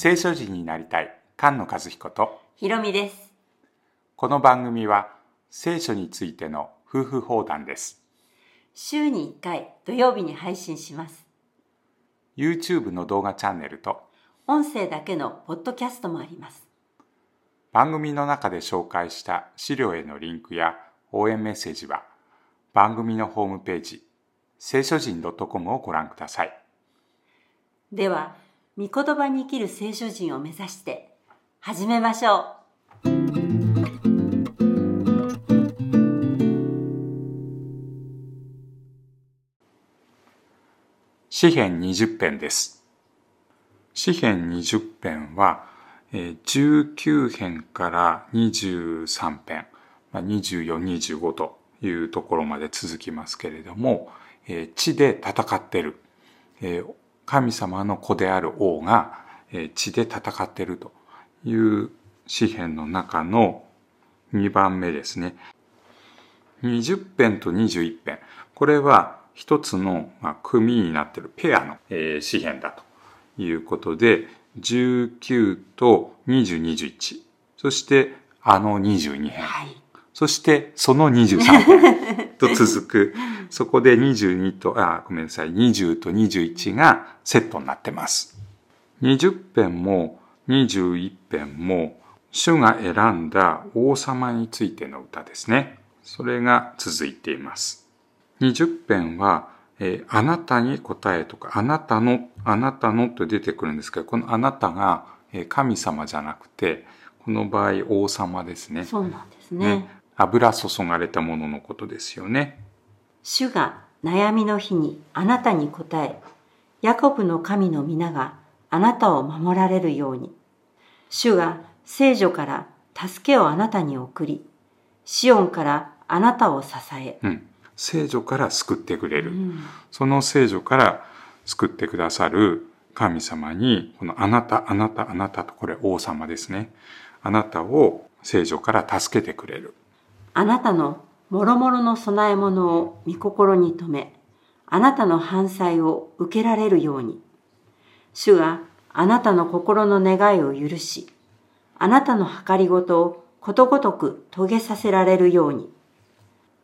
聖書人になりたい菅野和彦とひろみです。この番組は聖書についての夫婦放談です週に1回土曜日に配信します。YouTube の動画チャンネルと音声だけのポッドキャストもあります。番組の中で紹介した資料へのリンクや応援メッセージは番組のホームページ聖書人 .com をご覧くださいでは、御言葉に生きる聖書人を目指して始めましょう詩編20編です。詩編20編は、19編から23編、24、25というところまで続きますけれども、地で戦ってる、神様の子である王が、えー地で戦っているという詩編の中の2番目ですね。20編と21編。これは一つの、組になっているペアの、え詩編だということで、19と20、21。そして、あの22。編。はい。そして、その23編と続く。そこで22と、あ、ごめんなさい、20と21がセットになってます。20編も21編も、主が選んだ王様についての歌ですね。それが続いています。20編は、えーあなたに答えとか、あなたの、あなたのと出てくるんですけど、このあなたがえー神様じゃなくて、この場合王様ですね。そうなんですね。ね油注がれたもののことですよね。主が悩みの日にあなたに答え、ヤコブの神の皆があなたを守られるように。主が聖女から助けをあなたに送り、シオンからあなたを支え。うん。聖女から救ってくれる。うんその聖女から救ってくださる神様に、このあなた、あなた、あなたと、これ王様ですね。あなたを聖女から助けてくれる。あなたの諸々の供え物を御心に留め、あなたの犯罪を受けられるように。主があなたの心の願いを許し、あなたの計りごとをことごとく遂げさせられるように。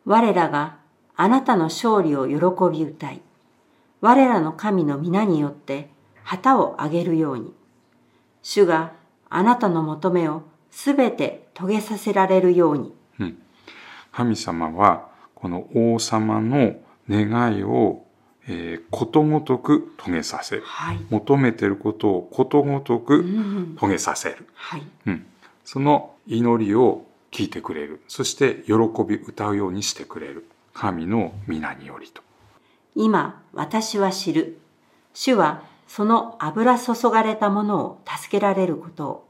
我らがあなたの勝利を喜び歌い、我らの神の皆によって旗を上げるように。主があなたの求めをすべて遂げさせられるように。うん。神様は、この王様の願いを、えーことごとく遂げさせる。はい。求めていることをことごとうくん遂げさせる。はい。うん。その祈りを聞いてくれる。そして喜び歌うようにしてくれる。神の皆によりと。今、私は知る。主はその油注がれたものを助けられることを。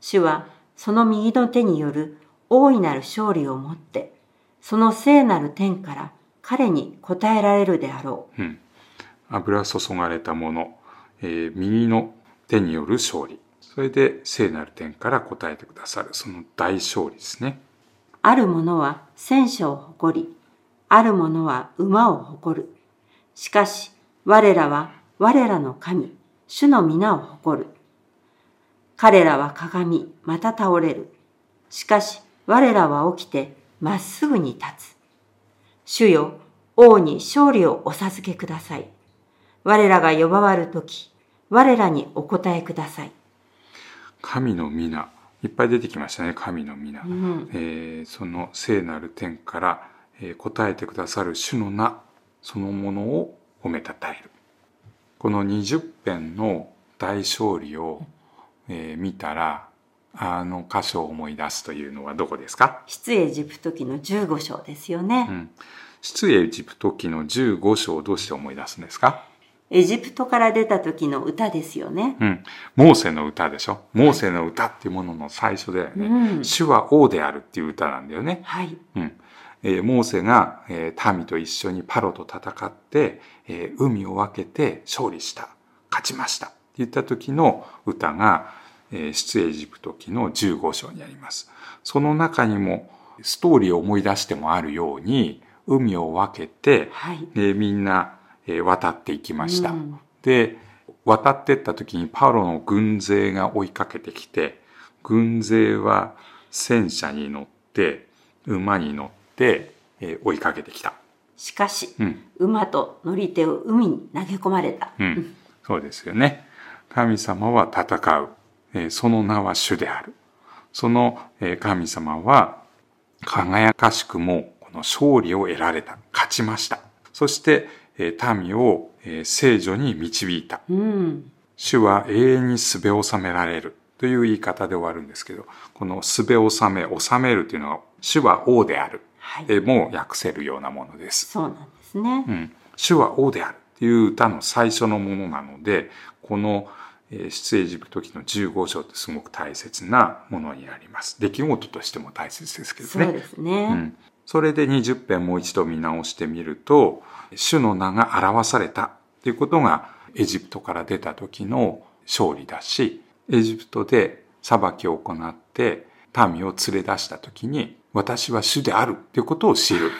主はその右の手による大いなる勝利をもって、その聖なる天から彼に答えられるであろう。うん。油注がれたもの、えー右の手による勝利。それで聖なる天から答えてくださる。その大勝利ですね。ある者は戦車を誇り、ある者は馬を誇る。しかし、我らは我らの神、主の皆を誇る。彼らは鏡、また倒れる。しかし、我らは起きて、まっすぐに立つ。主よ、王に勝利をお授けください。我らが呼ばわるとき、我らにお答えください。神の皆。いっぱい出てきましたね。神の皆。うん、えーその聖なる天から、えー答えてくださる主の名そのものを褒めたたえるこの20編の大勝利を、えー見たらあの箇所を思い出すというのはどこですか、出エジプト記の15章ですよね。うん、出エジプト記の15章をどうして思い出すんですか？エジプトから出た時の歌ですよね。うん。モーセの歌でしょ？モーセの歌っていうものの最初だよね。うん主は王であるっていう歌なんだよね。はい。うん。えーモーセが、えー民と一緒にパロと戦って、えー海を分けて勝利した。勝ちました。って言った時の歌が、えー出エジプト記の15章にあります。その中にも、ストーリーを思い出してもあるように、海を分けて、はい。えーみんな、えー渡っていきました。うんで、渡ってった時にパウロの軍勢が追いかけてきて、軍勢は戦車に乗って、馬に乗って、えー、追いかけてきた。しかし、うん、馬と乗り手を海に投げ込まれた。うん、そうですよね。神様は戦う。えー、その名は主である。その、えー、神様は輝かしくもこの勝利を得られた。勝ちました。そして、えー、民を、えー、聖女に導いた。うん、主は永遠にすべ収められる。という言い方で終わるんですけど、このすべ収め、収めるというのは、主は王である。はい、も訳せるようなものです。そうなんですね。うん。主は王であるっていう歌の最初のものなので、この出エジプト記の15章ってすごく大切なものになります。出来事としても大切ですけどね。そうですね。うん。それで20編もう一度見直してみると、主の名が表されたっていうことがエジプトから出た時の勝利だし、エジプトで裁きを行って民を連れ出した時に私は主であるっていうことを知る。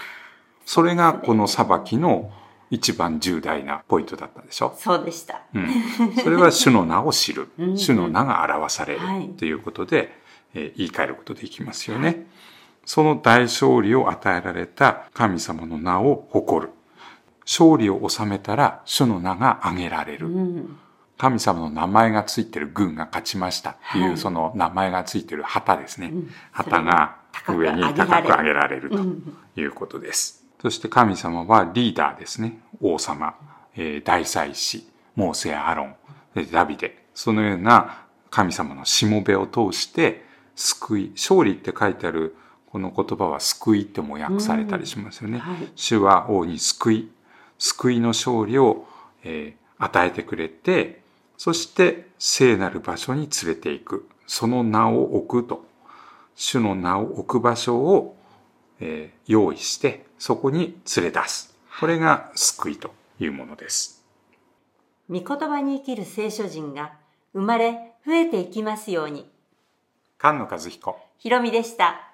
それがこの裁きの一番重大なポイントだったでしょ？そうでした。うん。それは主の名を知る。主の名が表されるということで、はい、えー、言い換えることできますよね。はい、その大勝利を与えられた神様の名を誇る。勝利を収めたら主の名が挙げられる。うん神様の名前がついてる軍が勝ちましたっていう、はい、その名前がついてる旗ですね。うん、旗が上に高く上げられるということです。そして神様はリーダーですね。王様、えー、大祭司、モーセやアロン、ダビデ。そのような神様のしもべを通して救い、勝利って書いてあるこの言葉は救いっても訳されたりしますよね。はい、主は王に救い、救いの勝利を、えー、与えてくれて、そして聖なる場所に連れて行く。その名を置くと。主の名を置く場所を、えー、用意して、そこに連れ出す。これが救いというものです。御言葉に生きる聖書人が生まれ増えていきますように。菅野和彦。ひろみでした。